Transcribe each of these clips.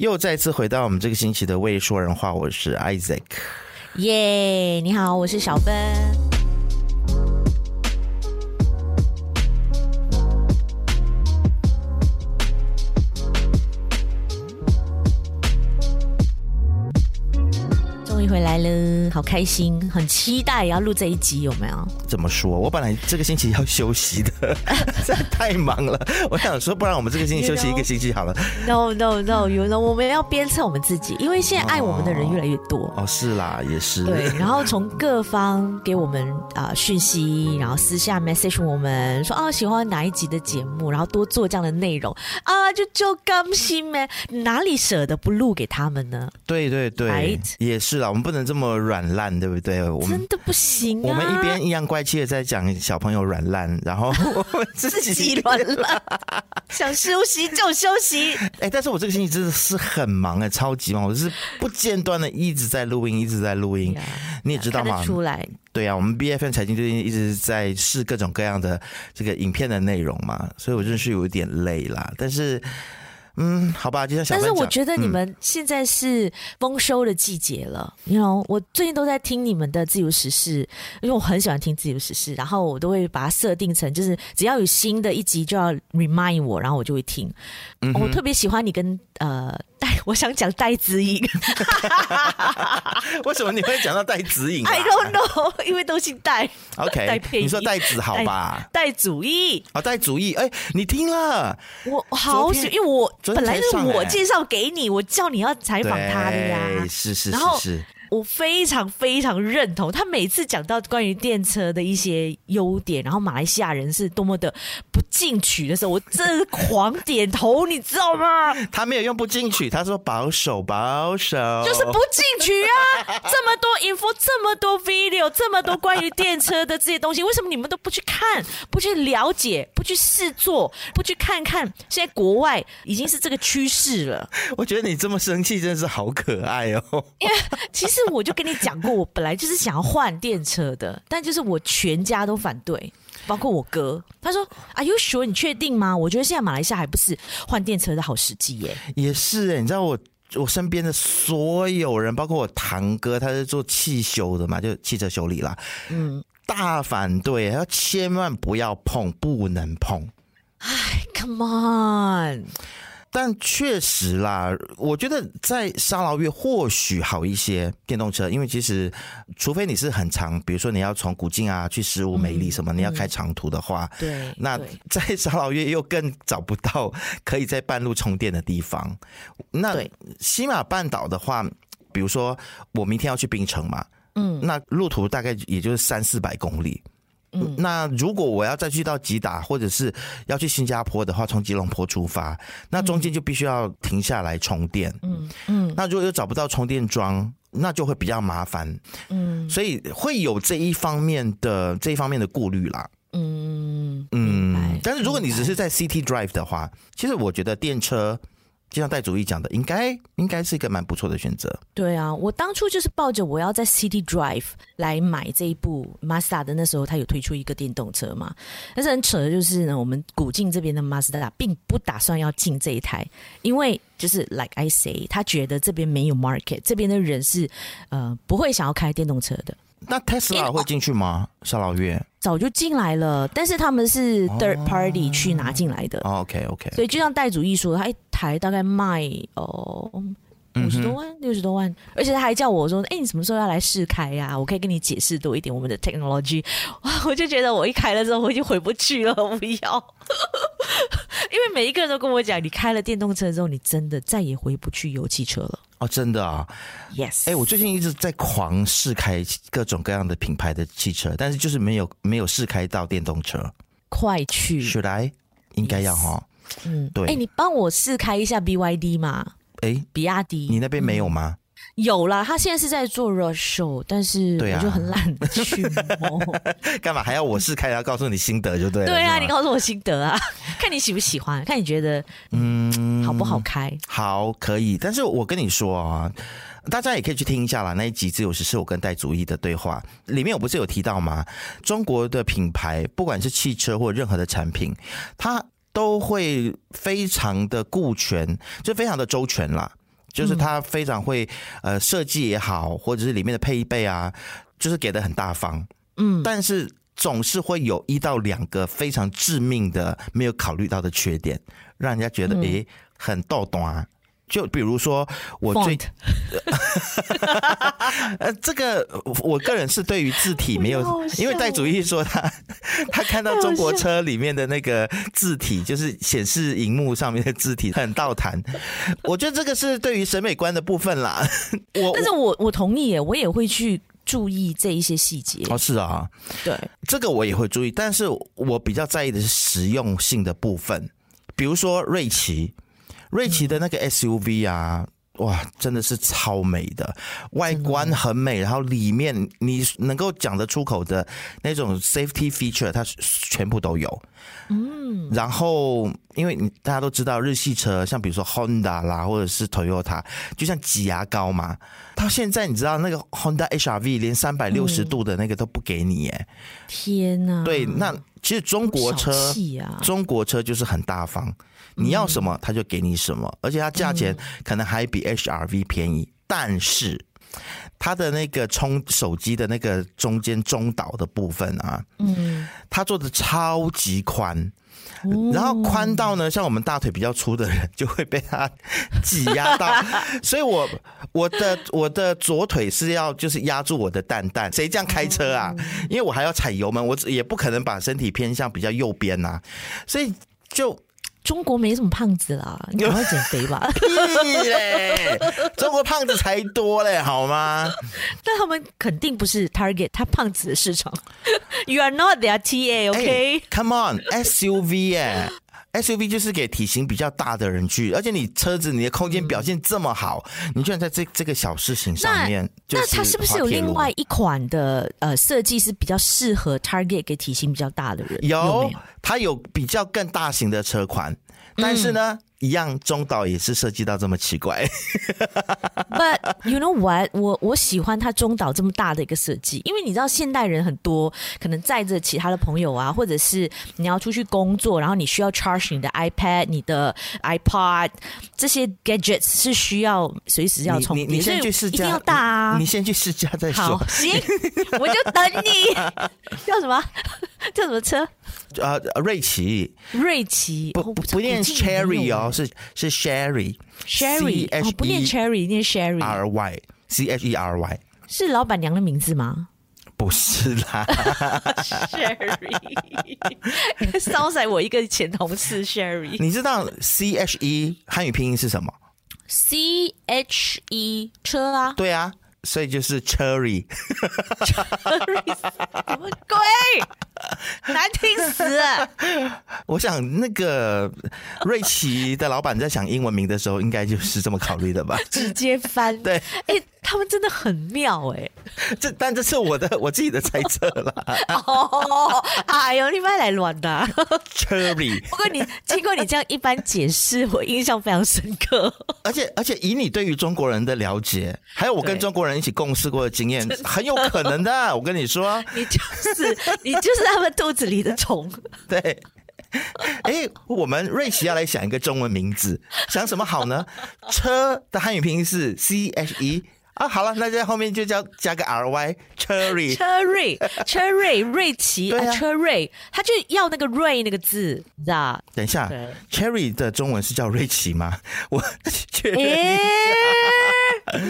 又再次回到我们这个星期的未说人话，我是 Isaac。耶，你好，我是小芬。回来了，好开心，很期待要录这一集，有没有？怎么说？我本来这个星期要休息的，太忙了。我想说，不然我们这个星期休息一个星期好了。No no no，you know，我们要鞭策我们自己，因为现在爱我们的人越来越多。哦，哦是啦，也是。对，然后从各方给我们啊、呃、讯息，然后私下 message 我们说啊喜欢哪一集的节目，然后多做这样的内容啊，就就甘心呗，哪里舍得不录给他们呢？对对对，Right? 也是啦。我们不能这么软烂，对不对？我们真的不行啊！我们一边阴阳怪气的在讲小朋友软烂，然后我们自己软烂，想休息就休息。哎，但是我这个星期真的是很忙哎，超级忙，我是不间断的一直在录音，一直在录音。Yeah, 你也知道吗？出来。对啊，我们 B F N 财经最近一直在试各种各样的这个影片的内容嘛，所以我真的是有一点累啦。但是。嗯，好吧，就像小，但是我觉得你们现在是丰收的季节了。你、嗯、知道，我最近都在听你们的自由时事，因为我很喜欢听自由时事，然后我都会把它设定成，就是只要有新的一集就要 remind 我，然后我就会听。嗯、我特别喜欢你跟呃。戴，我想讲戴子颖。为什么你会讲到戴子颖？I don't know，因为都姓戴。OK，戴佩你说戴子好吧？戴祖义啊，戴祖义，哎、欸，你听了？我好喜，因为我本来是我介绍给你，我叫你要采访他的呀。是是是是。我非常非常认同他每次讲到关于电车的一些优点，然后马来西亚人是多么的不进取的时候，我真是狂点头，你知道吗？他没有用不进取，他说保守保守，就是不进取啊！这么多 info，这么多 video，这么多关于电车的这些东西，为什么你们都不去看、不去了解、不去试做、不去看看？现在国外已经是这个趋势了。我觉得你这么生气，真的是好可爱哦。因为其实。我就跟你讲过，我本来就是想要换电车的，但就是我全家都反对，包括我哥。他说：“Are you sure？你确定吗？”我觉得现在马来西亚还不是换电车的好时机耶。也是哎，你知道我我身边的所有人，包括我堂哥，他是做汽修的嘛，就汽车修理啦。嗯，大反对，他千万不要碰，不能碰。哎，Come on！但确实啦，我觉得在沙劳越或许好一些电动车，因为其实除非你是很长，比如说你要从古晋啊去十五美里什么，嗯、你要开长途的话，对，那在沙劳越又更找不到可以在半路充电的地方。那西马半岛的话，比如说我明天要去槟城嘛，嗯，那路途大概也就是三四百公里。嗯，那如果我要再去到吉打，或者是要去新加坡的话，从吉隆坡出发，那中间就必须要停下来充电。嗯嗯，那如果又找不到充电桩，那就会比较麻烦。嗯，所以会有这一方面的这一方面的顾虑啦。嗯嗯，但是如果你只是在 City Drive 的话，其实我觉得电车。就像戴主义讲的，应该应该是一个蛮不错的选择。对啊，我当初就是抱着我要在 City Drive 来买这一部 Mazda 的，那时候他有推出一个电动车嘛。但是很扯的就是呢，我们古晋这边的 Mazda 并不打算要进这一台，因为就是 Like I say，他觉得这边没有 market，这边的人是呃不会想要开电动车的。那 Tesla 会进去吗？沙劳越早就进来了，但是他们是 third party 去拿进来的。Oh, OK OK，所以就像戴主义说，他一台大概卖哦五十多万、六十多万，而且他还叫我说：“哎、欸，你什么时候要来试开呀、啊？我可以跟你解释多一点我们的 technology。”哇，我就觉得我一开了之后我已经回不去了，我不要。因为每一个人都跟我讲，你开了电动车之后，你真的再也回不去油汽车了。哦，真的啊，Yes。哎，我最近一直在狂试开各种各样的品牌的汽车，但是就是没有没有试开到电动车。快去，Should I？应该要哈。嗯，对。哎，你帮我试开一下 BYD 嘛？哎，比亚迪，你那边没有吗？嗯有啦，他现在是在做 road show，但是我就很懒得 去。干嘛还要我试开，要告诉你心得就对了。对啊，你告诉我心得啊，看你喜不喜欢，看你觉得嗯好不好开？好，可以。但是我跟你说啊，大家也可以去听一下啦。那一集自由时是我跟戴祖义的对话里面，我不是有提到吗？中国的品牌，不管是汽车或任何的产品，它都会非常的顾全，就非常的周全啦。就是它非常会呃设计也好，或者是里面的配备啊，就是给的很大方。嗯，但是总是会有一到两个非常致命的没有考虑到的缺点，让人家觉得诶、欸、很逗懂啊。就比如说，我最，呃，这个我个人是对于字体没有，因为戴主义说他 他看到中国车里面的那个字体，就是显示荧幕上面的字体很倒弹。我觉得这个是对于审美观的部分啦。我但是我我同意耶，我也会去注意这一些细节。哦，是啊，对，这个我也会注意，但是我比较在意的是实用性的部分，比如说瑞奇。瑞奇的那个 SUV 啊，哇，真的是超美的，外观很美，然后里面你能够讲得出口的那种 safety feature，它全部都有。嗯，然后因为你大家都知道日系车，像比如说 Honda 啦，或者是 Toyota，就像挤牙膏嘛。到现在你知道那个 Honda HR-V 连三百六十度的那个都不给你，哎，天哪！对，那其实中国车，中国车就是很大方。你要什么，他就给你什么，而且它价钱可能还比 HRV 便宜。但是它的那个充手机的那个中间中岛的部分啊，嗯，它做的超级宽，然后宽到呢，像我们大腿比较粗的人就会被它挤压到，所以我我的我的左腿是要就是压住我的蛋蛋，谁这样开车啊？因为我还要踩油门，我也不可能把身体偏向比较右边呐，所以就。中国没什么胖子啦，你赶快减肥吧！屁嘞，中国胖子才多嘞，好吗？但他们肯定不是 target 他胖子的市场。You are not their TA，OK？Come、okay? on，SUV 哎，SUV 就是给体型比较大的人去，而且你车子你的空间表现这么好，嗯、你居然在这这个小事情上面那，那它是不是有另外一款的呃设计是比较适合 target 给体型比较大的人？有，有有它有比较更大型的车款。但是呢，嗯、一样中岛也是设计到这么奇怪。But you know what？我我喜欢它中岛这么大的一个设计，因为你知道现代人很多可能载着其他的朋友啊，或者是你要出去工作，然后你需要 charge 你的 iPad、你的 iPod 这些 gadgets 是需要随时要充电，你，你先去试驾，一定要大啊！你先去试驾再说。好，行，我就等你。叫什么？叫什么车？呃，瑞奇，瑞奇不不念 Cherry 哦，是是 Sherry，Sherry，哦，不念 Cherry，念 Sherry，R Y，C H E R Y，是老板娘的名字吗？不是啦，Sherry，烧在我一个前同事 Sherry，你知道 C H E 汉语拼音是什么？C H E 车啊，对啊，所以就是 Cherry，Cherry 什么鬼？难听死了！我想那个瑞奇的老板在想英文名的时候，应该就是这么考虑的吧？直接翻对，哎、欸，他们真的很妙哎、欸！这但这是我的我自己的猜测了。哦，哎呦，你不要来乱的。Cherry，不过你经过你这样一般解释，我印象非常深刻。而且而且以你对于中国人的了解，还有我跟中国人一起共事过的经验，很有可能的。我跟你说，你就是你就是。他们肚子里的虫，对，哎、欸，我们瑞奇要来想一个中文名字，想什么好呢？车的汉语拼音是 C H E 啊，好了，那在后面就叫加个 R Y，Cherry，Cherry，Cherry，瑞奇啊，Cherry，他就要那个瑞那个字，你知道？等一下，Cherry 的中文是叫瑞奇吗？我 确认一下，欸、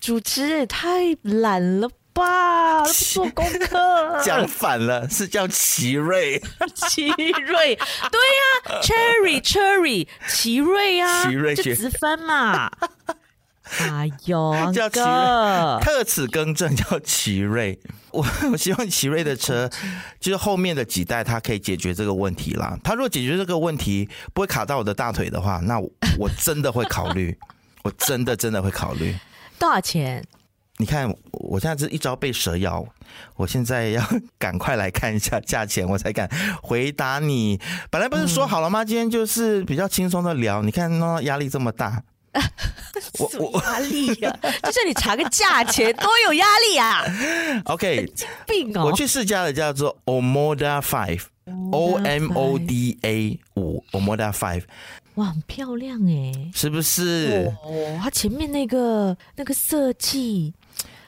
主持人也太懒了。爸，不做功课，讲反了，是叫奇瑞，奇瑞，对呀、啊、，Cherry，Cherry，奇瑞啊，奇瑞就直翻嘛。哎呦，叫奇瑞，特此更正，叫奇瑞。我 我希望奇瑞的车，就是后面的几代，它可以解决这个问题啦。它如果解决这个问题，不会卡到我的大腿的话，那我，我真的会考虑，我真的真的会考虑。多少钱？你看，我现在是一朝被蛇咬，我现在要赶快来看一下价钱，我才敢回答你。本来不是说好了吗？今天就是比较轻松的聊。你看，那压力这么大，我我压力啊，就像你查个价钱多有压力啊。OK，病哦，我去试驾的叫做 Omoda Five，O M O D A 五，Omoda Five。哇，很漂亮哎，是不是？哦，它前面那个那个设计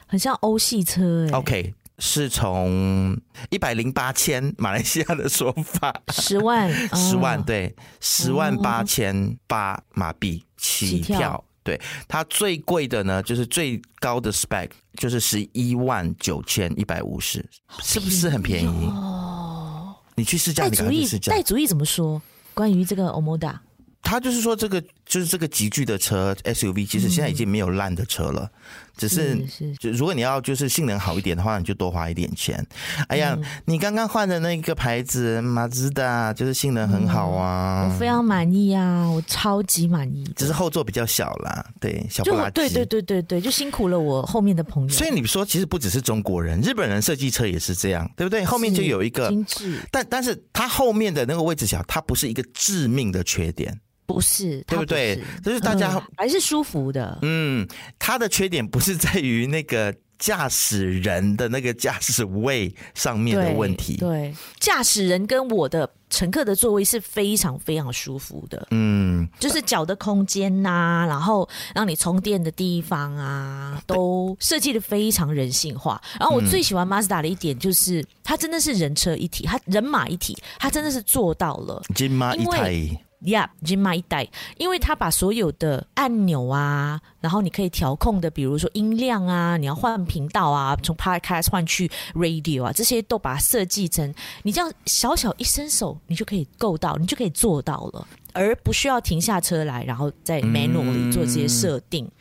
很像欧系车哎。OK，是从一百零八千马来西亚的说法，十万，十万，对，十万八千八马币起跳。对，它最贵的呢，就是最高的 spec，就是十一万九千一百五十，是不是很便宜？哦，你去试驾，你赶快去试驾。带主意怎么说？关于这个 Omoda？他就是说，这个就是这个集聚的车 SUV，其实现在已经没有烂的车了，嗯、只是，是就如果你要就是性能好一点的话，你就多花一点钱。哎呀，嗯、你刚刚换的那个牌子马自达，就是性能很好啊，嗯、我非常满意啊，我超级满意。只是后座比较小啦，对，小不拉几。对对对对对，就辛苦了我后面的朋友。所以你说，其实不只是中国人，日本人设计车也是这样，对不对？后面就有一个精致，但但是它后面的那个位置小，它不是一个致命的缺点。不是，对不对？就是大家、嗯、还是舒服的。嗯，它的缺点不是在于那个驾驶人的那个驾驶位上面的问题。对，驾驶人跟我的乘客的座位是非常非常舒服的。嗯，就是脚的空间呐、啊，然后让你充电的地方啊，都设计的非常人性化。然后我最喜欢 Mazda 的一点就是，它真的是人车一体，它人马一体，它真的是做到了金马一体。Yeah, Jinmai 一代，因为它把所有的按钮啊，然后你可以调控的，比如说音量啊，你要换频道啊，从 Podcast 换去 Radio 啊，这些都把它设计成，你这样小小一伸手，你就可以够到，你就可以做到了，而不需要停下车来，然后在 manually 做这些设定。嗯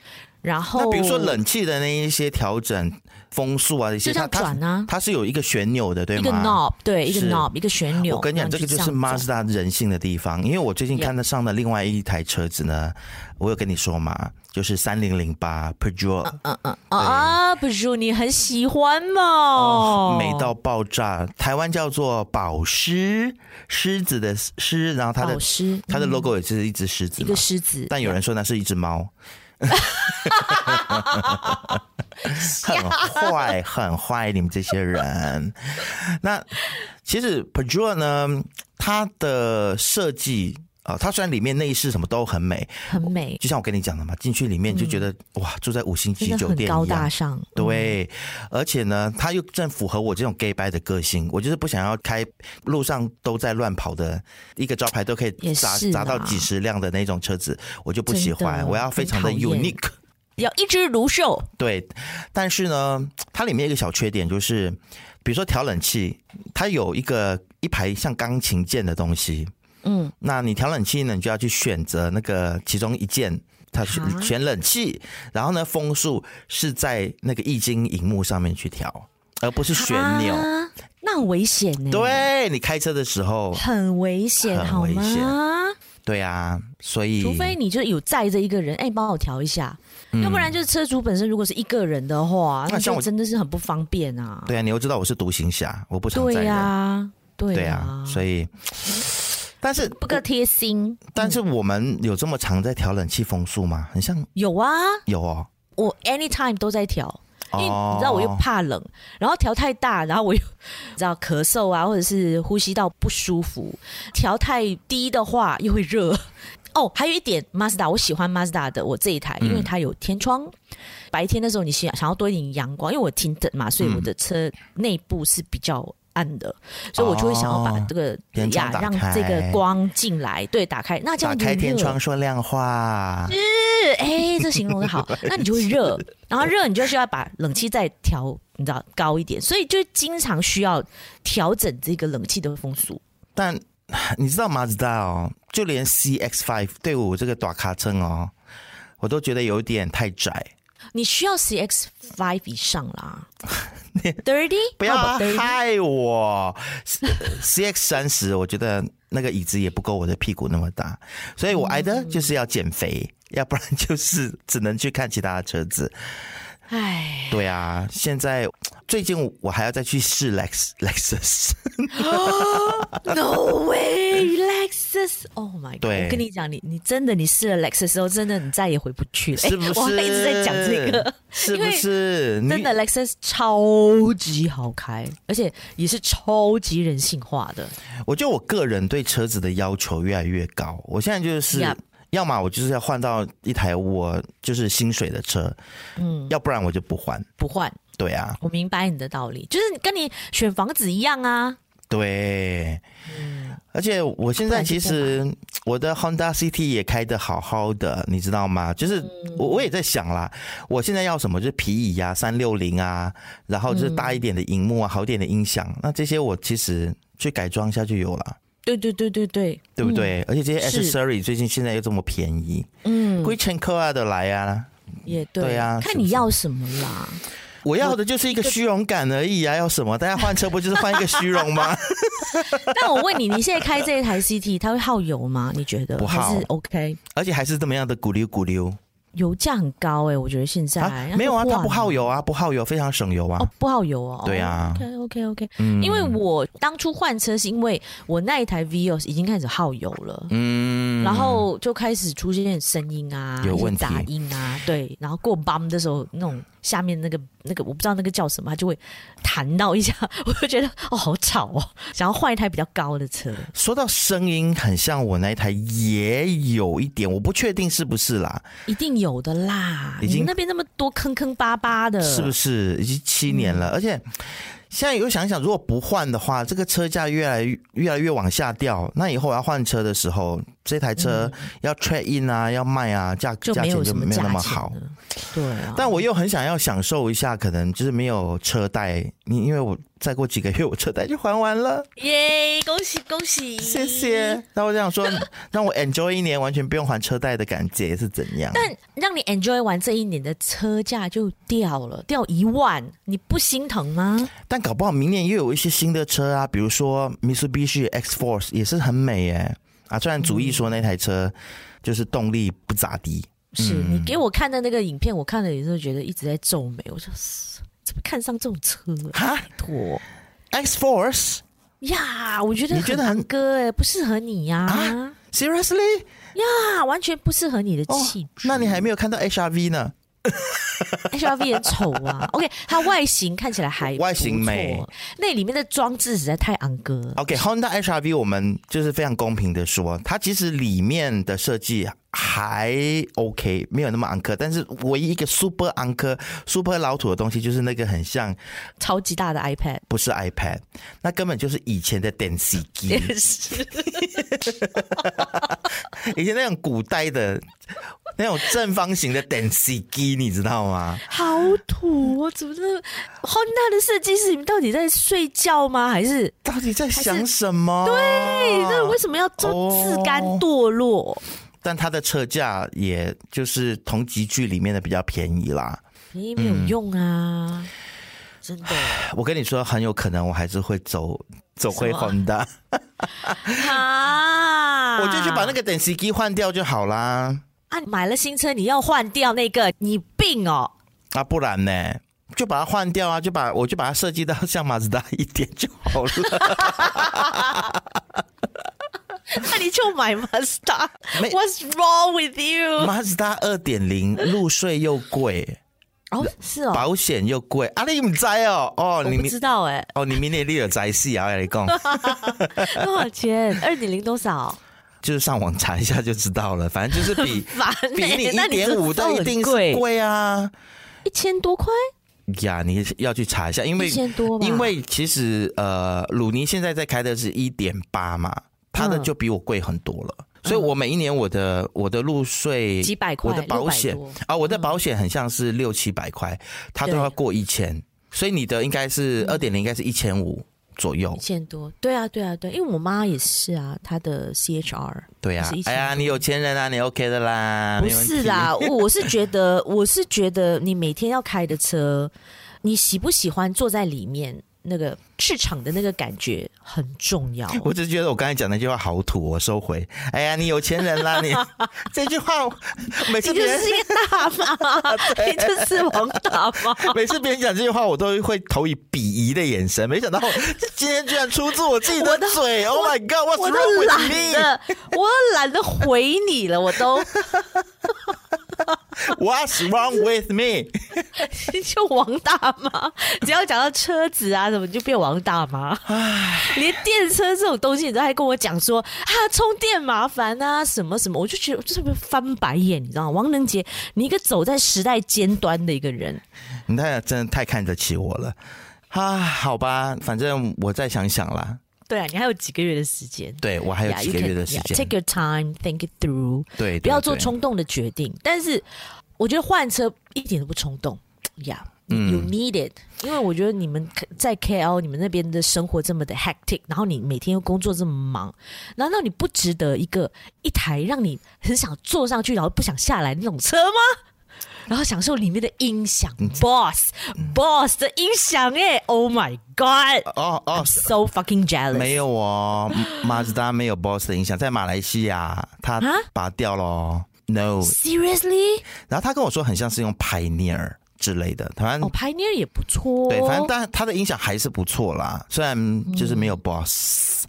然后，那比如说冷气的那一些调整风速啊，这些它转啊，它是有一个旋钮的，对吗？一个 knob，对，一个 knob，一个旋钮。我跟你讲，这个就是 Mazda 人性的地方。因为我最近看得上的另外一台车子呢，我有跟你说嘛，就是三零零八 Peugeot。嗯嗯啊，Peugeot 你很喜欢嘛？美到爆炸！台湾叫做宝狮，狮子的狮，然后它的它的 logo 也是一只狮子，一个狮子。但有人说那是一只猫。很坏，很坏！你们这些人，那其实 Peugeot 呢，它的设计。啊，它虽然里面内饰什么都很美，很美，就像我跟你讲的嘛，进去里面就觉得、嗯、哇，住在五星级酒店一样，高大上。对，而且呢，它又正符合我这种 gay 掰的个性，我就是不想要开路上都在乱跑的一个招牌都可以砸砸到几十辆的那种车子，我就不喜欢，我要非常的 unique，要一枝独秀。对，但是呢，它里面一个小缺点就是，比如说调冷气，它有一个一排像钢琴键的东西。嗯，那你调冷气呢？你就要去选择那个其中一件，它选选冷气，然后呢，风速是在那个液晶荧幕上面去调，而不是旋钮，啊。那很危险呢。对，你开车的时候很危险，很危险。对啊，所以除非你就有载着一个人，哎，帮我调一下，嗯，要不然就是车主本身如果是一个人的话，那像我真的是很不方便啊。对啊，你又知道我是独行侠，我不常载人。对啊，对啊，所以。但是不够贴心。但是我们有这么常在调冷气风速吗？很像有啊，有哦。我 anytime 都在调，因为你知道我又怕冷，然后调太大，然后我又 你知道咳嗽啊，或者是呼吸道不舒服。调太低的话又会热。哦，还有一点，Mazda 我喜欢 Mazda 的我这一台，因为它有天窗。白天的时候你想想要多一点阳光，因为我停的嘛，所以我的车内部是比较。暗的，所以我就会想要把这个呀，让这个光进来，对，打开，那这样打开天窗说亮话，是，哎、欸，这形容的好，那你就会热，然后热，你就需要把冷气再调，你知道高一点，所以就经常需要调整这个冷气的风速。但你知道马自达哦，就连 CX Five 对我这个短卡车哦，我都觉得有点太窄。你需要 CX Five 以上啦，Thirty？不要害我，CX 三十我觉得那个椅子也不够我的屁股那么大，所以我挨的就是要减肥，嗯、要不然就是只能去看其他的车子。唉，对啊，现在。最近我还要再去试 Lex Lexus。No way，Lexus！Oh my god！我跟你讲，你你真的你试了 Lexus 之后，真的你再也回不去了。是不是？我一直在讲这个，是不是？真的 Lexus 超级好开，而且也是超级人性化的。我觉得我个人对车子的要求越来越高，我现在就是。Yep. 要么我就是要换到一台我就是薪水的车，嗯，要不然我就不换，不换。对啊，我明白你的道理，就是跟你选房子一样啊。对，嗯，而且我现在其实我的 Honda City 也开的好好的，你知道吗？就是我我也在想啦，我现在要什么？就是皮椅啊，三六零啊，然后就是大一点的荧幕啊，好一点的音响，那这些我其实去改装一下就有了。对对对对对，对不对？嗯、而且这些 accessory 最近现在又这么便宜，嗯，归钱扣啊的来啊，也对，对啊，看你要什么啦。我要的就是一个虚荣感而已啊，要什么？大家换车不就是换一个虚荣吗？但我问你，你现在开这一台 CT，它会耗油吗？你觉得？不耗，还是 OK，而且还是这么样的鼓溜鼓溜。油价很高哎、欸，我觉得现在、啊、没有啊，它不耗油啊，不耗油，非常省油啊。哦，不耗油哦。对啊。OK OK OK，嗯，因为我当初换车是因为我那一台 Vios 已经开始耗油了，嗯，然后就开始出现声音啊，有问题，杂音啊，对，然后过 bump 的时候那种。下面那个那个我不知道那个叫什么，它就会弹到一下，我就觉得哦好吵哦，想要换一台比较高的车。说到声音很像我那一台，也有一点，我不确定是不是啦，一定有的啦，已经那边那么多坑坑巴巴的，是不是？已经七年了，嗯、而且。现在又想想，如果不换的话，这个车价越来越越来越往下掉。那以后我要换车的时候，这台车要 trade in 啊，要卖啊，价价钱就没有那么好。对啊，但我又很想要享受一下，可能就是没有车贷。你因为我。再过几个月，我车贷就还完了。耶！恭喜恭喜！谢谢。那我这样说，让我 enjoy 一年，完全不用还车贷的感觉是怎样？但让你 enjoy 完这一年的车价就掉了，掉一万，你不心疼吗？但搞不好明年又有一些新的车啊，比如说 Mitsubishi X-Force 也是很美耶。啊，虽然主意说那台车就是动力不咋地。是、嗯、你给我看的那个影片，我看了也是觉得一直在皱眉。我说怎么看上这种车？哈，托 X Force 呀，我觉得你觉得很哥哎，不适合你呀、啊。Seriously 呀，完全不适合你的气质。那你还没有看到 HRV 呢 HRV 也丑啊。OK，它外形看起来还外形美，那里面的装置实在太昂哥。OK，Honda HRV 我们就是非常公平的说，它其实里面的设计。还 OK，没有那么昂科，但是唯一一个 super 昂科、super 老土的东西，就是那个很像超级大的 iPad，不是 iPad，那根本就是以前的电视机，以前那种古代的那种正方形的电视机，你知道吗？好土哦！怎么这 Honda 的设计师，你们到底在睡觉吗？还是到底在想什么？对，那为什么要做自甘堕落？哦但它的车价也就是同级距里面的比较便宜啦，便宜没有用啊，嗯、真的。我跟你说，很有可能我还是会走走回 Honda 啊，我就去把那个等 C 机换掉就好啦。啊，买了新车你要换掉那个，你病哦？啊，不然呢？就把它换掉啊，就把我就把它设计到像马自达一点就好了。那你就买 Mazda。What's wrong with you？Mazda 二点零入税又贵哦，是哦，保险又贵啊！你唔知哦，哦，你不知道哎，哦，你明年你有在试啊？你讲，多少钱？二点零多少？就是上网查一下就知道了。反正就是比烦，比你一点五的一定贵。贵啊，一千多块？呀！你要去查一下，因为因为其实呃，鲁尼现在在开的是一点八嘛。他的就比我贵很多了，所以我每一年我的我的入税几百块，我的保险啊，我的保险很像是六七百块，他都要过一千，所以你的应该是二点零，应该是一千五左右，一千多，对啊，对啊，对，因为我妈也是啊，她的 CHR，对啊，哎呀，你有钱人啊，你 OK 的啦，不是啦，我是觉得，我是觉得你每天要开的车，你喜不喜欢坐在里面？那个市场的那个感觉很重要。我只是觉得我刚才讲那句话好土，我收回。哎呀，你有钱人啦，你 这句话每次别人你就是一个大妈，对你就是王大妈。每次别人讲这句话，我都会投以鄙夷的眼神。没想到今天居然出自我自己的嘴。Oh my god，我 wrong with me？我懒得回你了，我都。What's wrong with me？就王大妈，只要讲到车子啊什么，就变王大妈。唉，连电车这种东西，你都还跟我讲说啊，充电麻烦啊，什么什么，我就觉得我就特别翻白眼，你知道吗？王能杰，你一个走在时代尖端的一个人，你太真的太看得起我了啊！好吧，反正我再想想啦。对啊，你还有几个月的时间。对，我还有几个月的时间。Yeah, Take your time, think it through。对，对，不要做冲动的决定。但是我觉得换车一点都不冲动。Yeah, you need it、嗯。因为我觉得你们在 KL，你们那边的生活这么的 hectic，然后你每天又工作这么忙，难道你不值得一个一台让你很想坐上去，然后不想下来的那种车吗？然后享受里面的音响，Boss，Boss、嗯、Boss 的音响哎，Oh my God！哦哦，So fucking jealous。没有哦，马自达没有 Boss 的音响，在马来西亚他拔掉了。No，Seriously？然后他跟我说很像是用 Pioneer 之类的，反正哦，Pioneer 也不错。对，反正但他的音响还是不错啦，虽然就是没有 Boss。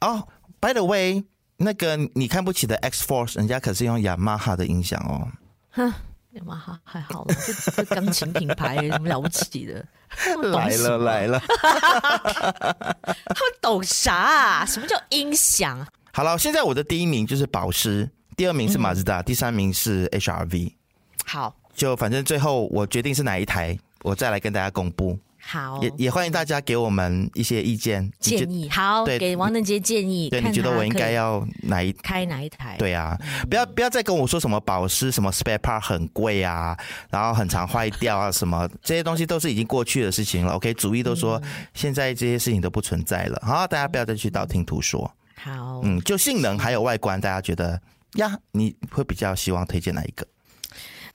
哦、嗯 oh,，By the way，那个你看不起的 X Force，人家可是用雅马哈的音响哦。哼。雅马哈还好了，这这钢琴品牌有什么了不起的？来了来了，他们懂啥啊？什么叫音响？好了，现在我的第一名就是保时，第二名是马自达，嗯、第三名是 HRV。好，就反正最后我决定是哪一台，我再来跟大家公布。好，也也欢迎大家给我们一些意见建议。好，对，给王能杰建议。对，你觉得我应该要哪一开哪一台？对啊，不要不要再跟我说什么保湿什么 spare part 很贵啊，然后很常坏掉啊，什么这些东西都是已经过去的事情了。OK，主意都说现在这些事情都不存在了。好，大家不要再去道听途说。好，嗯，就性能还有外观，大家觉得呀，你会比较希望推荐哪一个？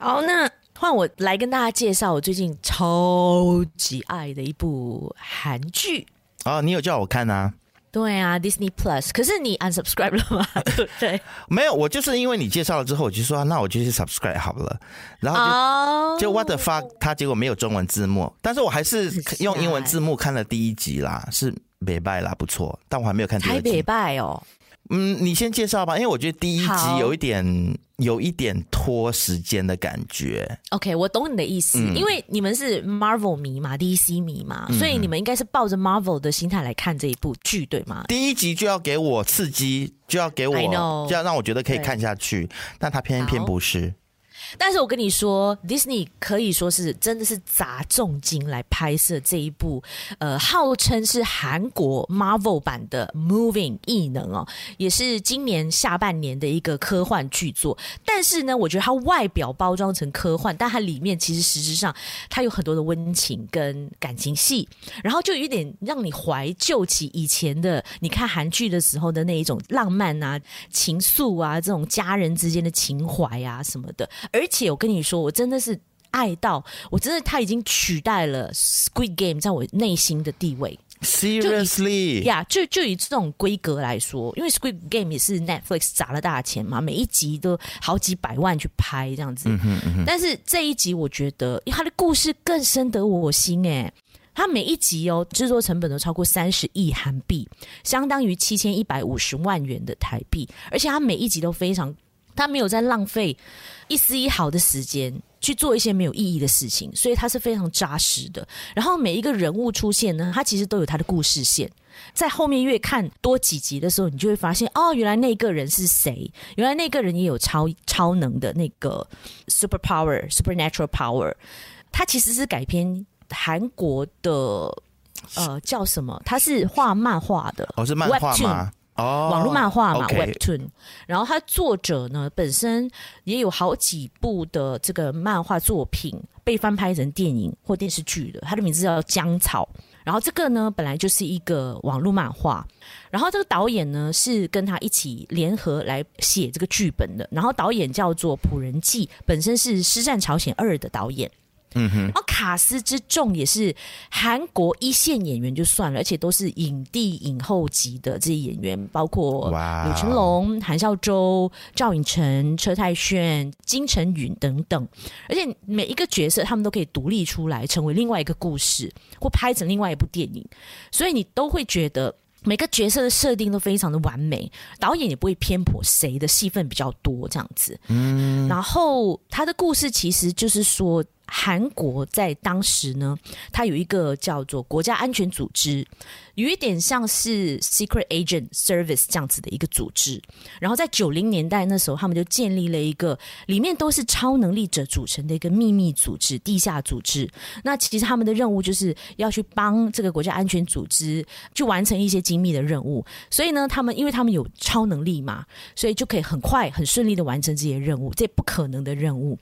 好，那。换我来跟大家介绍我最近超级爱的一部韩剧哦，你有叫我看啊？对啊，Disney Plus。可是你 unsubscribe 了吗？对，没有，我就是因为你介绍了之后，我就说那我就去 subscribe 好了。然后就、oh. 就 What the fuck，他结果没有中文字幕，但是我还是用英文字幕看了第一集啦，是美拜啦，不错，但我还没有看第二集。美拜哦。嗯，你先介绍吧，因为我觉得第一集有一点有一点拖时间的感觉。OK，我懂你的意思，嗯、因为你们是 Marvel 迷嘛，DC 迷嘛，嗯、所以你们应该是抱着 Marvel 的心态来看这一部剧，对吗？第一集就要给我刺激，就要给我就要让我觉得可以看下去，但他偏偏不是。但是我跟你说，Disney 可以说是真的是砸重金来拍摄这一部，呃，号称是韩国 Marvel 版的 Moving 异能哦，也是今年下半年的一个科幻巨作。但是呢，我觉得它外表包装成科幻，但它里面其实实质上它有很多的温情跟感情戏，然后就有点让你怀旧起以前的你看韩剧的时候的那一种浪漫啊、情愫啊、这种家人之间的情怀啊什么的，而。且我跟你说，我真的是爱到，我真的他已经取代了《Squid Game》在我内心的地位。Seriously，呀，就就以这种规格来说，因为《Squid Game》也是 Netflix 砸了大钱嘛，每一集都好几百万去拍这样子。嗯哼嗯哼。但是这一集我觉得，他的故事更深得我心哎，他每一集哦制作成本都超过三十亿韩币，相当于七千一百五十万元的台币，而且他每一集都非常。他没有在浪费一丝一毫的时间去做一些没有意义的事情，所以它是非常扎实的。然后每一个人物出现呢，他其实都有他的故事线。在后面越看多几集的时候，你就会发现，哦，原来那个人是谁？原来那个人也有超超能的那个 super power、supernatural power。他其实是改编韩国的，呃，叫什么？他是画漫画的，哦，是漫画吗？哦，网络漫画嘛 okay，Webtoon。然后它作者呢，本身也有好几部的这个漫画作品被翻拍成电影或电视剧的。它的名字叫江草。然后这个呢，本来就是一个网络漫画。然后这个导演呢，是跟他一起联合来写这个剧本的。然后导演叫做朴仁纪，本身是《师战朝鲜二》的导演。嗯哼，然后卡斯之众也是韩国一线演员就算了，而且都是影帝影后级的这些演员，包括柳成龙、韩孝周、赵寅成、车太铉、金城允等等，而且每一个角色他们都可以独立出来，成为另外一个故事，或拍成另外一部电影，所以你都会觉得。每个角色的设定都非常的完美，导演也不会偏颇谁的戏份比较多这样子。嗯，然后他的故事其实就是说。韩国在当时呢，它有一个叫做国家安全组织，有一点像是 Secret Agent Service 这样子的一个组织。然后在九零年代那时候，他们就建立了一个里面都是超能力者组成的一个秘密组织、地下组织。那其实他们的任务就是要去帮这个国家安全组织去完成一些精密的任务。所以呢，他们因为他们有超能力嘛，所以就可以很快、很顺利的完成这些任务，这不可能的任务。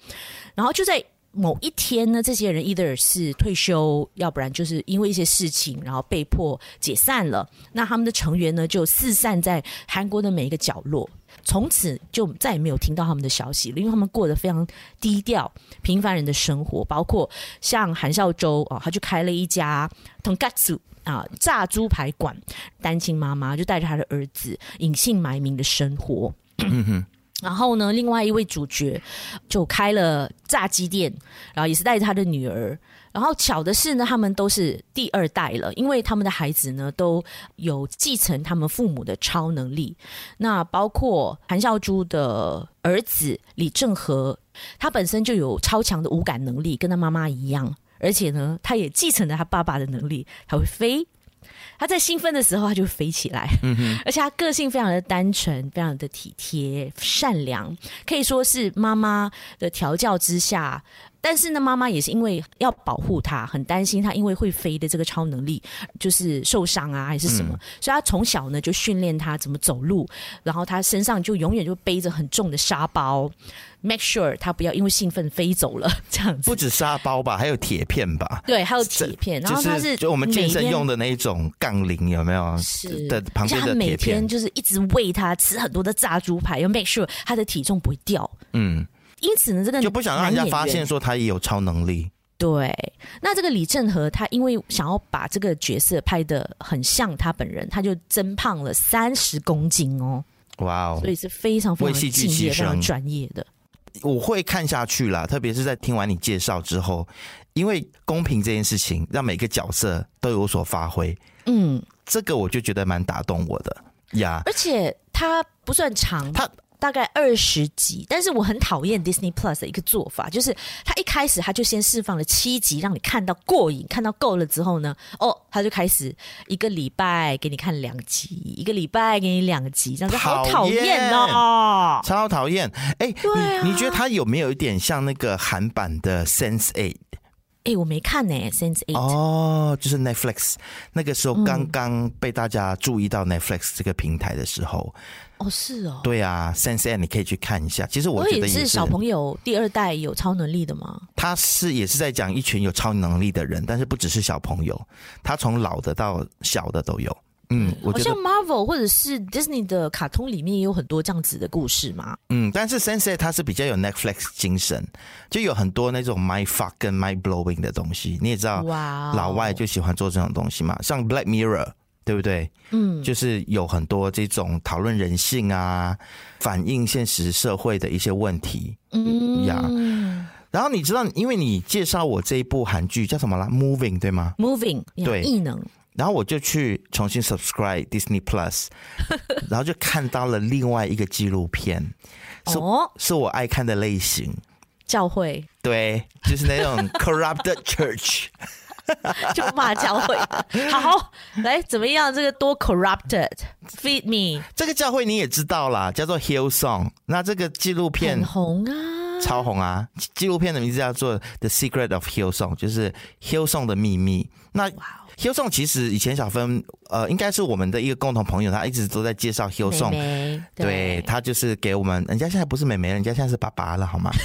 然后就在。某一天呢，这些人 either 是退休，要不然就是因为一些事情，然后被迫解散了。那他们的成员呢，就四散在韩国的每一个角落，从此就再也没有听到他们的消息了，因为他们过得非常低调、平凡人的生活。包括像韩孝周啊，他就开了一家 Tonkatsu 啊炸猪排馆，单亲妈妈就带着他的儿子隐姓埋名的生活。然后呢，另外一位主角就开了炸鸡店，然后也是带着他的女儿。然后巧的是呢，他们都是第二代了，因为他们的孩子呢都有继承他们父母的超能力。那包括韩孝珠的儿子李正和，他本身就有超强的五感能力，跟他妈妈一样，而且呢，他也继承了他爸爸的能力，他会飞。他在兴奋的时候，他就飞起来，而且他个性非常的单纯，非常的体贴、善良，可以说是妈妈的调教之下。但是呢，妈妈也是因为要保护他，很担心他因为会飞的这个超能力就是受伤啊，还是什么，嗯、所以他从小呢就训练他怎么走路，然后他身上就永远就背着很重的沙包，make sure 他不要因为兴奋飞走了这样子。不止沙包吧，还有铁片吧？对，还有铁片。然后他是就我们健身用的那一种杠铃，有没有？是的，旁边的铁片。他每天就是一直喂他吃很多的炸猪排，要 make sure 他的体重不会掉。嗯。因此呢，这个就不想让人家发现说他也有超能力。对，那这个李正和他因为想要把这个角色拍的很像他本人，他就增胖了三十公斤哦。哇哦！所以是非常非常敬业、非常专业的。我会看下去啦，特别是在听完你介绍之后，因为公平这件事情，让每个角色都有所发挥。嗯，这个我就觉得蛮打动我的呀。而且它不算长，它。大概二十集，但是我很讨厌 Disney Plus 的一个做法，就是他一开始他就先释放了七集，让你看到过瘾，看到够了之后呢，哦，他就开始一个礼拜给你看两集，一个礼拜给你两集，这样子好讨厌哦，超讨厌。哎、欸，啊、你你觉得他有没有一点像那个韩版的 Sense Eight？哎、欸，我没看呢、欸、，Sense Eight。哦，就是 Netflix 那个时候刚刚被大家注意到 Netflix 这个平台的时候。哦，是哦，对啊，Sense8 你可以去看一下。其实我觉得也是，小朋友第二代有超能力的吗？他是也是在讲一群有超能力的人，但是不只是小朋友，他从老的到小的都有。嗯，我觉得好像 Marvel 或者是 Disney 的卡通里面也有很多这样子的故事嘛。嗯，但是 Sense8 它是比较有 Netflix 精神，就有很多那种 mind fuck 跟 mind blowing 的东西。你也知道，哇，老外就喜欢做这种东西嘛，像 Black Mirror。对不对？嗯，就是有很多这种讨论人性啊，反映现实社会的一些问题，嗯呀。然后你知道，因为你介绍我这一部韩剧叫什么啦？Moving 对吗？Moving 对，异能。然后我就去重新 subscribe Disney Plus，然后就看到了另外一个纪录片，哦，是我爱看的类型，教会。对，就是那种 corrupted church。就骂教会，好来怎么样？这个多 corrupted，feed me。这个教会你也知道啦，叫做 Hillsong。那这个纪录片很红啊，超红啊！纪录片的名字叫做 The Secret of Hillsong，就是 Hillsong 的秘密。那 Hillsong 其实以前小芬呃，应该是我们的一个共同朋友，他一直都在介绍 Hillsong。对，对他就是给我们，人家现在不是妹妹，人家现在是爸爸了，好吗？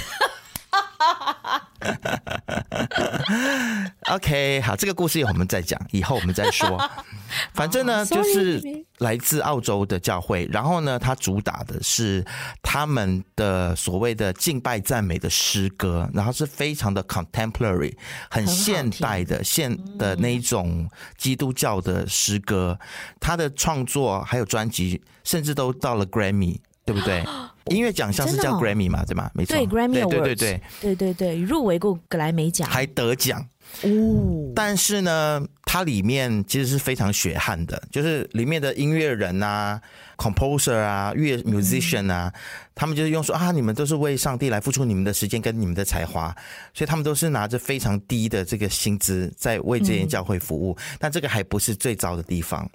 OK，好，这个故事以后我们再讲，以后我们再说。反正呢，就是来自澳洲的教会，然后呢，他主打的是他们的所谓的敬拜赞美的诗歌，然后是非常的 contemporary，很现代的现的那一种基督教的诗歌。他的创作还有专辑，甚至都到了 Grammy，对不对？音乐奖项是叫 Grammy 嘛？对吗？没错，对 Grammy，对对对对对对对，入围过格莱美奖，还得奖。哦，但是呢，它里面其实是非常血汗的，就是里面的音乐人啊、composer 啊、乐 musician 啊，嗯、他们就是用说啊，你们都是为上帝来付出你们的时间跟你们的才华，所以他们都是拿着非常低的这个薪资在为这间教会服务。嗯、但这个还不是最糟的地方，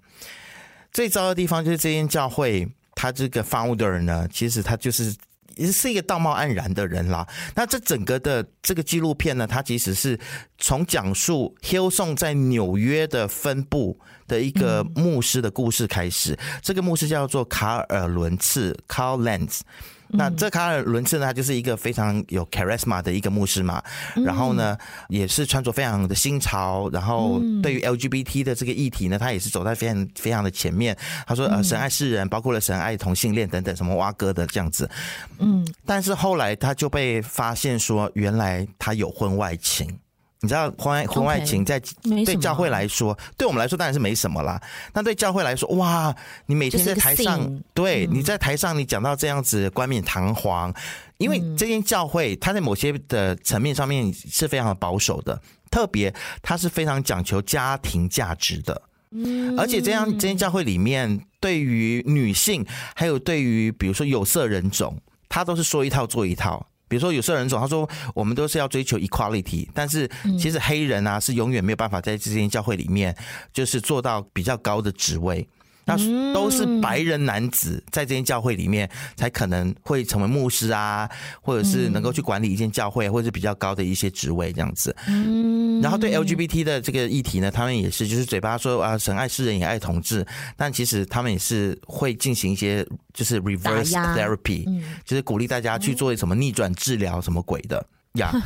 最糟的地方就是这间教会，他这个 founder 呢，其实他就是。也是一个道貌岸然的人啦。那这整个的这个纪录片呢，它其实是从讲述 Hillsong 在纽约的分部的一个牧师的故事开始。嗯、这个牧师叫做卡尔伦茨 （Carl Lentz）。那这卡尔伦次呢，他就是一个非常有 charisma 的一个牧师嘛，然后呢，也是穿着非常的新潮，然后对于 LGBT 的这个议题呢，他也是走在非常非常的前面。他说，呃，神爱世人，包括了神爱同性恋等等，什么挖哥的这样子。嗯，但是后来他就被发现说，原来他有婚外情。你知道婚外婚外情在对教会来说，对我们来说当然是没什么啦。那对教会来说，哇，你每天在台上，对，你在台上，你讲到这样子冠冕堂皇，因为这间教会它在某些的层面上面是非常的保守的，特别它是非常讲求家庭价值的。嗯，而且这样这间教会里面，对于女性，还有对于比如说有色人种，它都是说一套做一套。比如说有色人种，他说我们都是要追求 equality，但是其实黑人啊是永远没有办法在这间教会里面就是做到比较高的职位。那都是白人男子在这间教会里面才可能会成为牧师啊，或者是能够去管理一间教会，或者是比较高的一些职位这样子。嗯，然后对 LGBT 的这个议题呢，他们也是就是嘴巴说啊，神爱世人也爱同志，但其实他们也是会进行一些就是 reverse therapy，就是鼓励大家去做什么逆转治疗什么鬼的呀。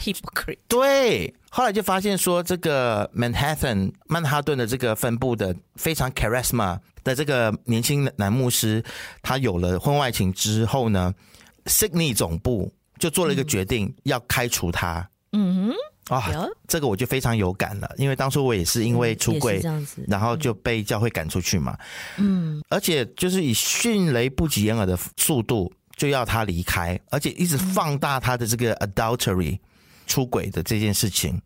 Hypocrite。对。后来就发现说，这个 Manhattan 曼哈顿的这个分部的非常 charisma 的这个年轻男牧师，他有了婚外情之后呢，Sydney 总部就做了一个决定，要开除他。嗯哼，啊，这个我就非常有感了，因为当初我也是因为出柜，然后就被教会赶出去嘛。嗯，而且就是以迅雷不及掩耳的速度就要他离开，而且一直放大他的这个 adultery。出轨的这件事情，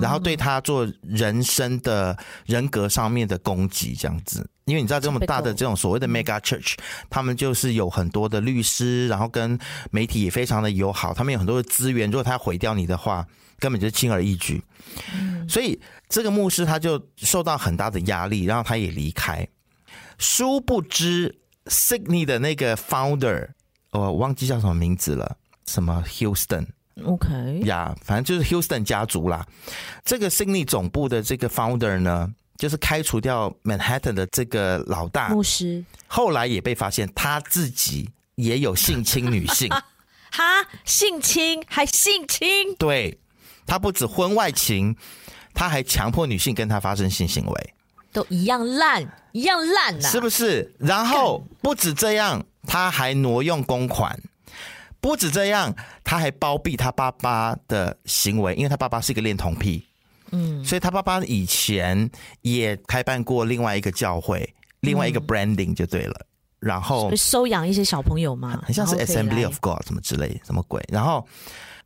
然后对他做人生的人格上面的攻击，这样子，因为你知道这么大的这种所谓的 mega church，他们就是有很多的律师，然后跟媒体也非常的友好，他们有很多的资源，如果他毁掉你的话，根本就是轻而易举。所以这个牧师他就受到很大的压力，然后他也离开。殊不知，Sydney 的那个 founder，我忘记叫什么名字了，什么 Houston。OK 呀，yeah, 反正就是 Houston 家族啦。这个 Sydney 总部的这个 founder 呢，就是开除掉 Manhattan 的这个老大牧师，后来也被发现他自己也有性侵女性。哈，性侵还性侵？对，他不止婚外情，他还强迫女性跟他发生性行为，都一样烂，一样烂呐，是不是？然后不止这样，他还挪用公款。不止这样，他还包庇他爸爸的行为，因为他爸爸是一个恋童癖，嗯，所以他爸爸以前也开办过另外一个教会，另外一个 branding 就对了，嗯、然后收养一些小朋友嘛，很像是 Assembly of God 什么之类，什么鬼，然后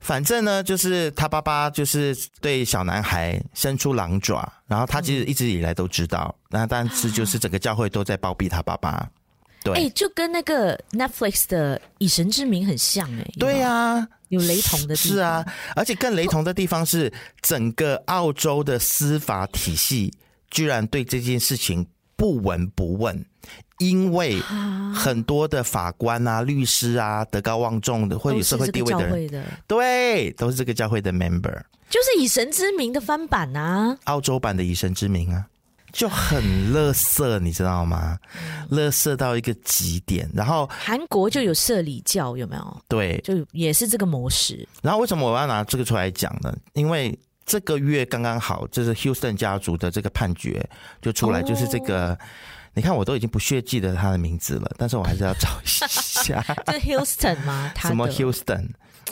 反正呢，就是他爸爸就是对小男孩伸出狼爪，然后他其实一直以来都知道，那、嗯、但是 就是整个教会都在包庇他爸爸。对，哎、欸，就跟那个 Netflix 的《以神之名》很像哎、欸。对呀、啊，有雷同的地方。是啊，而且更雷同的地方是，整个澳洲的司法体系居然对这件事情不闻不问，因为很多的法官啊、律师啊、德高望重的或者有社会地位的人，的对，都是这个教会的 member，就是《以神之名》的翻版啊，澳洲版的《以神之名》啊。就很垃圾，你知道吗？垃圾到一个极点。然后韩国就有社理教，有没有？对，就也是这个模式。然后为什么我要拿这个出来讲呢？因为这个月刚刚好，就是 Houston 家族的这个判决就出来，就是这个你看我都已经不屑记得他的名字了，但是我还是要找一下。是 Houston 吗？什么 Houston？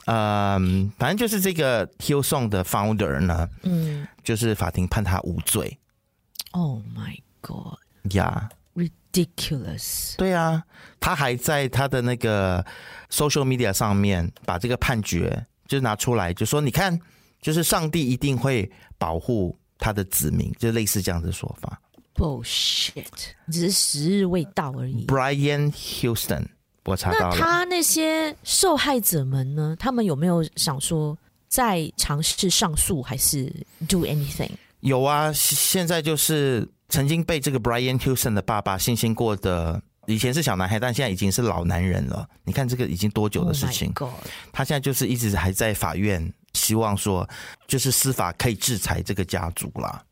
嗯，反正就是这个 Hillsong 的 founder 呢，嗯，就是法庭判他无罪。Oh my god！呀、yeah.，ridiculous！对啊，他还在他的那个 social media 上面把这个判决就拿出来，就说你看，就是上帝一定会保护他的子民，就类似这样的说法。Bullshit！只是时日未到而已。Brian Houston。我查到了。那他那些受害者们呢？他们有没有想说再尝试上诉，还是 do anything？有啊，现在就是曾经被这个 Brian Houston 的爸爸性侵过的，以前是小男孩，但现在已经是老男人了。你看这个已经多久的事情？Oh、他现在就是一直还在法院，希望说就是司法可以制裁这个家族啦。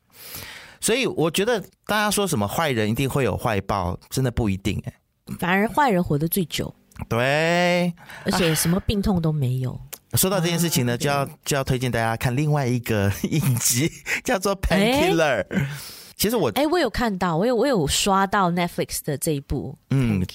所以我觉得大家说什么坏人一定会有坏报，真的不一定哎、欸。反而坏人活得最久，对，而且什么病痛都没有。啊、说到这件事情呢，就要就要推荐大家看另外一个 影集，叫做《Painkiller》。其实我哎、欸，我有看到，我有我有刷到 Netflix 的这一部，嗯，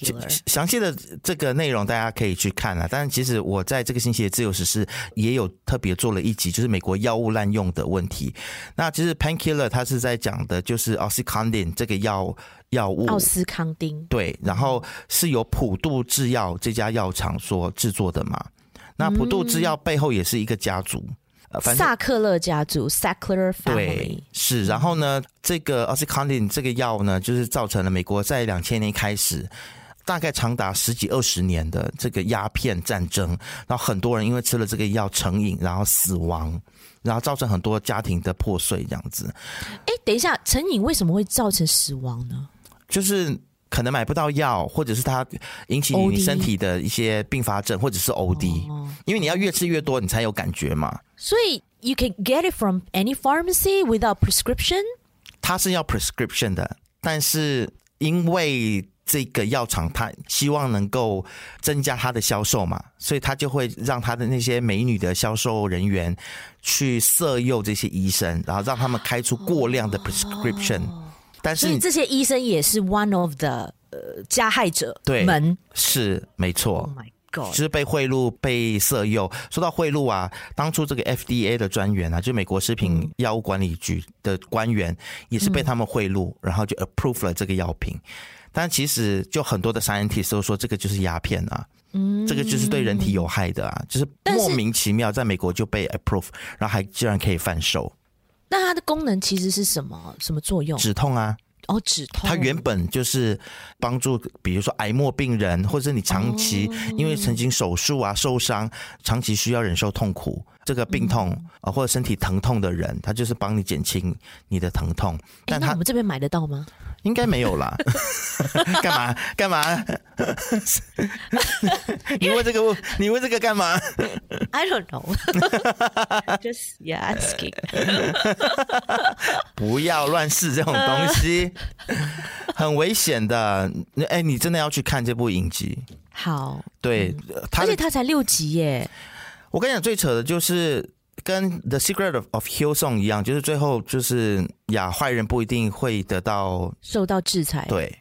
详细的这个内容大家可以去看了。但是其实我在这个星期的自由时事也有特别做了一集，就是美国药物滥用的问题。那其实《Painkiller》它是在讲的就是 Oxycontin 这个药药物，奥斯康丁对，然后是由普渡制药这家药厂所制作的嘛。那普渡制药背后也是一个家族。萨克勒家族 （Sackler Family） 对，是。然后呢，这个 OxyContin 这个药呢，就是造成了美国在两千年开始，大概长达十几二十年的这个鸦片战争。然后很多人因为吃了这个药成瘾，然后死亡，然后造成很多家庭的破碎，这样子。哎，等一下，成瘾为什么会造成死亡呢？就是。可能买不到药，或者是它引起你身体的一些并发症，或者是 OD，因为你要越吃越多，你才有感觉嘛。所以 you can get it from any pharmacy without prescription。它是要 prescription 的，但是因为这个药厂它希望能够增加它的销售嘛，所以它就会让它的那些美女的销售人员去色诱这些医生，然后让他们开出过量的 prescription。但是这些医生也是 one of the 呃加害者们，对，是没错。Oh my 就是被贿赂、被色诱。说到贿赂啊，当初这个 FDA 的专员啊，就美国食品药物管理局的官员，也是被他们贿赂，然后就 approve 了这个药品。但其实就很多的 scientists 都说这个就是鸦片啊，嗯，这个就是对人体有害的啊，就是莫名其妙在美国就被 approve，然后还居然可以贩售。那它的功能其实是什么？什么作用？止痛啊！哦，止痛。它原本就是帮助，比如说癌末病人，或者你长期因为曾经手术啊受伤，长期需要忍受痛苦，这个病痛啊或者身体疼痛的人，它就是帮你减轻你的疼痛。但它我们这边买得到吗？应该没有啦。干嘛？干嘛？你问这个？你问这个干嘛？I don't know. Just yeah, asking. 不要乱试这种东西，很危险的。哎、欸，你真的要去看这部影集？好，对，嗯、而且它才六集耶。我跟你讲，最扯的就是。跟《The Secret of of Hillsong》一样，就是最后就是呀，坏人不一定会得到受到制裁。对，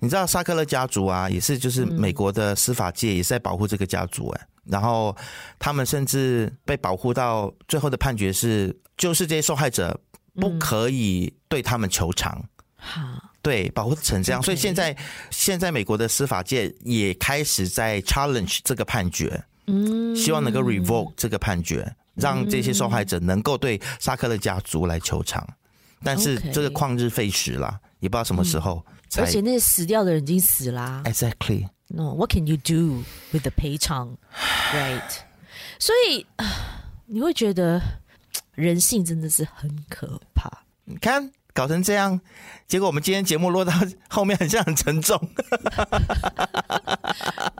你知道萨克勒家族啊，也是就是美国的司法界也是在保护这个家族哎、然后他们甚至被保护到最后的判决是，就是这些受害者不可以对他们求偿。好、嗯，对，保护成这样.所以现在现在美国的司法界也开始在 challenge 这个判决，嗯，希望能够 revoke 这个判决。让这些受害者能够对沙克勒家族来求偿，但是这个旷日费时啦，也不知道什么时候才。而且那些死掉的人已经死啦。Exactly. No, what can you do with the 赔偿？Right. 所以你会觉得人性真的是很可怕。你看。 搞成这样，结果我们今天节目落到后面，很像很沉重。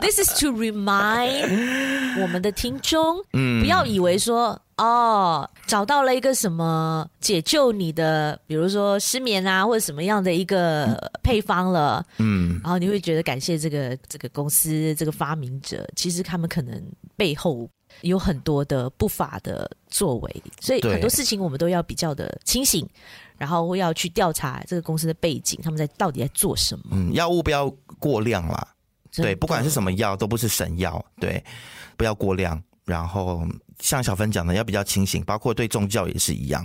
This is to remind 我们的听众，嗯，不要以为说哦，找到了一个什么解救你的，比如说失眠啊，或者什么样的一个配方了，嗯，然后你会觉得感谢这个这个公司这个发明者，其实他们可能背后有很多的不法的作为，所以很多事情我们都要比较的清醒，然后要去调查这个公司的背景，他们在到底在做什么。嗯，药物不要过量啦，对，不管是什么药都不是神药，对，不要过量。然后像小芬讲的，要比较清醒，包括对宗教也是一样。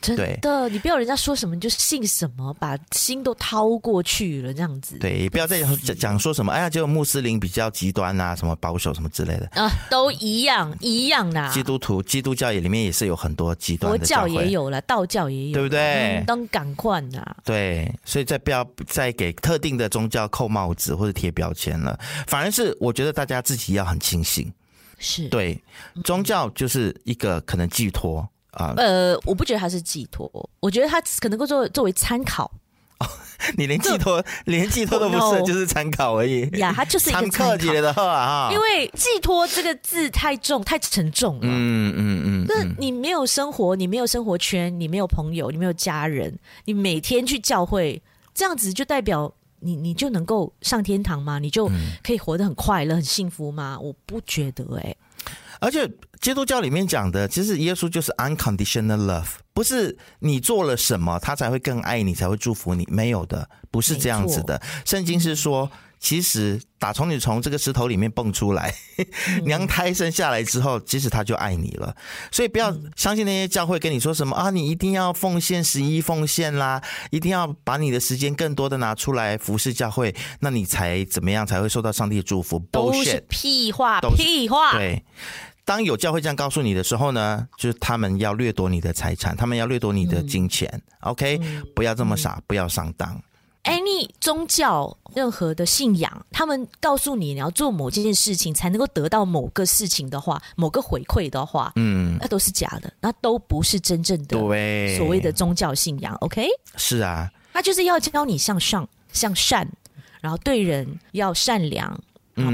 真的，你不要人家说什么你就信什么，把心都掏过去了，这样子。对，不要再讲讲说什么，哎呀，只有穆斯林比较极端啊，什么保守什么之类的啊，都一样一样的。基督徒、基督教也里面也是有很多极端的教，佛教也有了，道教也有，对不对？当赶快呐。对，所以再不要再给特定的宗教扣帽子或者贴标签了，反而是我觉得大家自己要很清醒。是对，宗教就是一个可能寄托。啊，呃，我不觉得它是寄托，我觉得它可能够作作为参考。哦，你连寄托连寄托都不是，就是参考而已。呀，它就是一个参考的话啊。因为寄托这个字太重，太沉重了。嗯嗯嗯。那你没有生活，你没有生活圈，你没有朋友，你没有家人，你每天去教会，这样子就代表你你就能够上天堂吗？你就可以活得很快乐、很幸福吗？我不觉得哎、欸。而且基督教里面讲的，其实耶稣就是 unconditional love，不是你做了什么他才会更爱你，才会祝福你，没有的，不是这样子的。圣经是说，其实打从你从这个石头里面蹦出来，娘胎生下来之后，其实他就爱你了。所以不要相信那些教会跟你说什么啊，你一定要奉献十一奉献啦，一定要把你的时间更多的拿出来服侍教会，那你才怎么样才会受到上帝的祝福？都是屁话，屁话，对。当有教会这样告诉你的时候呢，就是他们要掠夺你的财产，他们要掠夺你的金钱。嗯、OK，、嗯、不要这么傻，嗯、不要上当。Any 宗教任何的信仰，他们告诉你你要做某件事情才能够得到某个事情的话，某个回馈的话，嗯，那都是假的，那都不是真正的对所谓的宗教信仰。OK，是啊，他就是要教你向上、向善，然后对人要善良。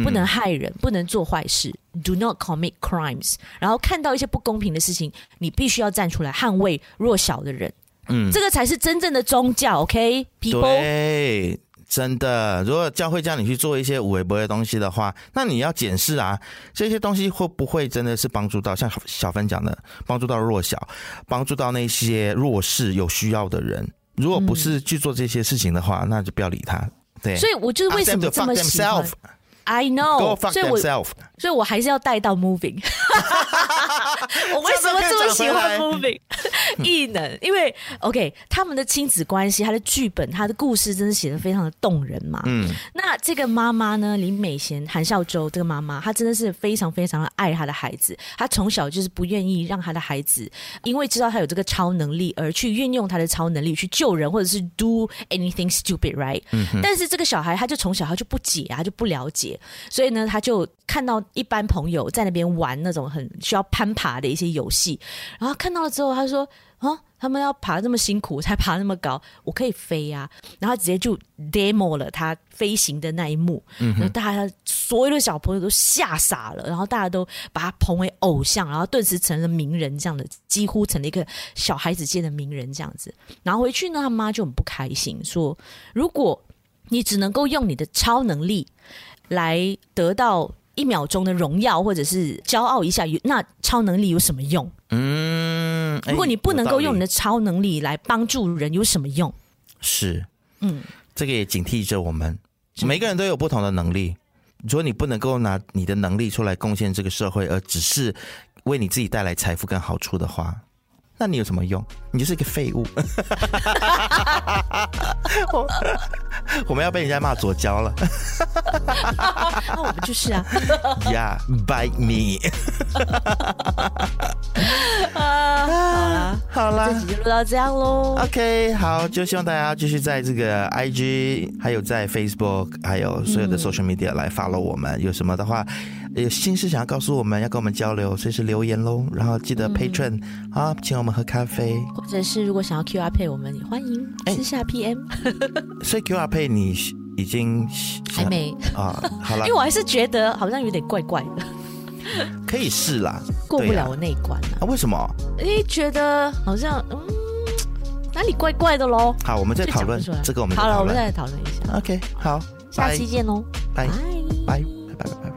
不能害人，不能做坏事，Do not commit crimes。然后看到一些不公平的事情，你必须要站出来捍卫弱小的人。嗯，这个才是真正的宗教。OK，people。对，真的。如果教会叫你去做一些无微不的东西的话，那你要检视啊，这些东西会不会真的是帮助到像小芬讲的，帮助到弱小，帮助到那些弱势有需要的人。如果不是去做这些事情的话，嗯、那就不要理他。对，所以我就是为什么这么喜欢。I know，所以我所以我还是要带到 moving。我为什么这么喜欢 moving？异能，因为 OK，他们的亲子关系，他的剧本，他的故事，真的写的非常的动人嘛。嗯，那这个妈妈呢，林美贤、韩孝周这个妈妈，她真的是非常非常的爱她的孩子。她从小就是不愿意让她的孩子，因为知道她有这个超能力，而去运用她的超能力去救人，或者是 do anything stupid，right？嗯。但是这个小孩，他就从小他就不解啊，他就不了解。所以呢，他就看到一般朋友在那边玩那种很需要攀爬的一些游戏，然后看到了之后，他说：“啊，他们要爬这么辛苦，才爬那么高，我可以飞呀！”然后直接就 demo 了他飞行的那一幕，嗯，然后大家所有的小朋友都吓傻了，然后大家都把他捧为偶像，然后顿时成了名人，这样的几乎成了一个小孩子界的名人这样子。然后回去呢，他妈就很不开心，说：“如果你只能够用你的超能力。”来得到一秒钟的荣耀，或者是骄傲一下，那超能力有什么用？嗯，如果你不能够用你的超能力来帮助人，有什么用？是，嗯，这个也警惕着我们，每个人都有不同的能力。如果你不能够拿你的能力出来贡献这个社会，而只是为你自己带来财富跟好处的话。那你有什么用？你就是一个废物。我我们要被人家骂左交了。那 我们就是啊。Yeah, bite me 啊。好啦，好啦，这集就录到这样喽。OK，好，就希望大家继续在这个 IG，还有在 Facebook，还有所有的 social media 来 follow 我们。嗯、有什么的话，有心事想要告诉我们，要跟我们交流，随时留言喽。然后记得 Patreon、嗯、啊，请我们。喝咖啡，或者是如果想要 QR Pay，我们也欢迎私下 PM。所以 QR Pay 你已经还没啊？好了，因为我还是觉得好像有点怪怪的。可以试啦，过不了我那一关啊？为什么？哎，觉得好像嗯，哪里怪怪的喽？好，我们再讨论这个。我们好了，我们再来讨论一下。OK，好，下期见喽，拜拜拜拜拜拜。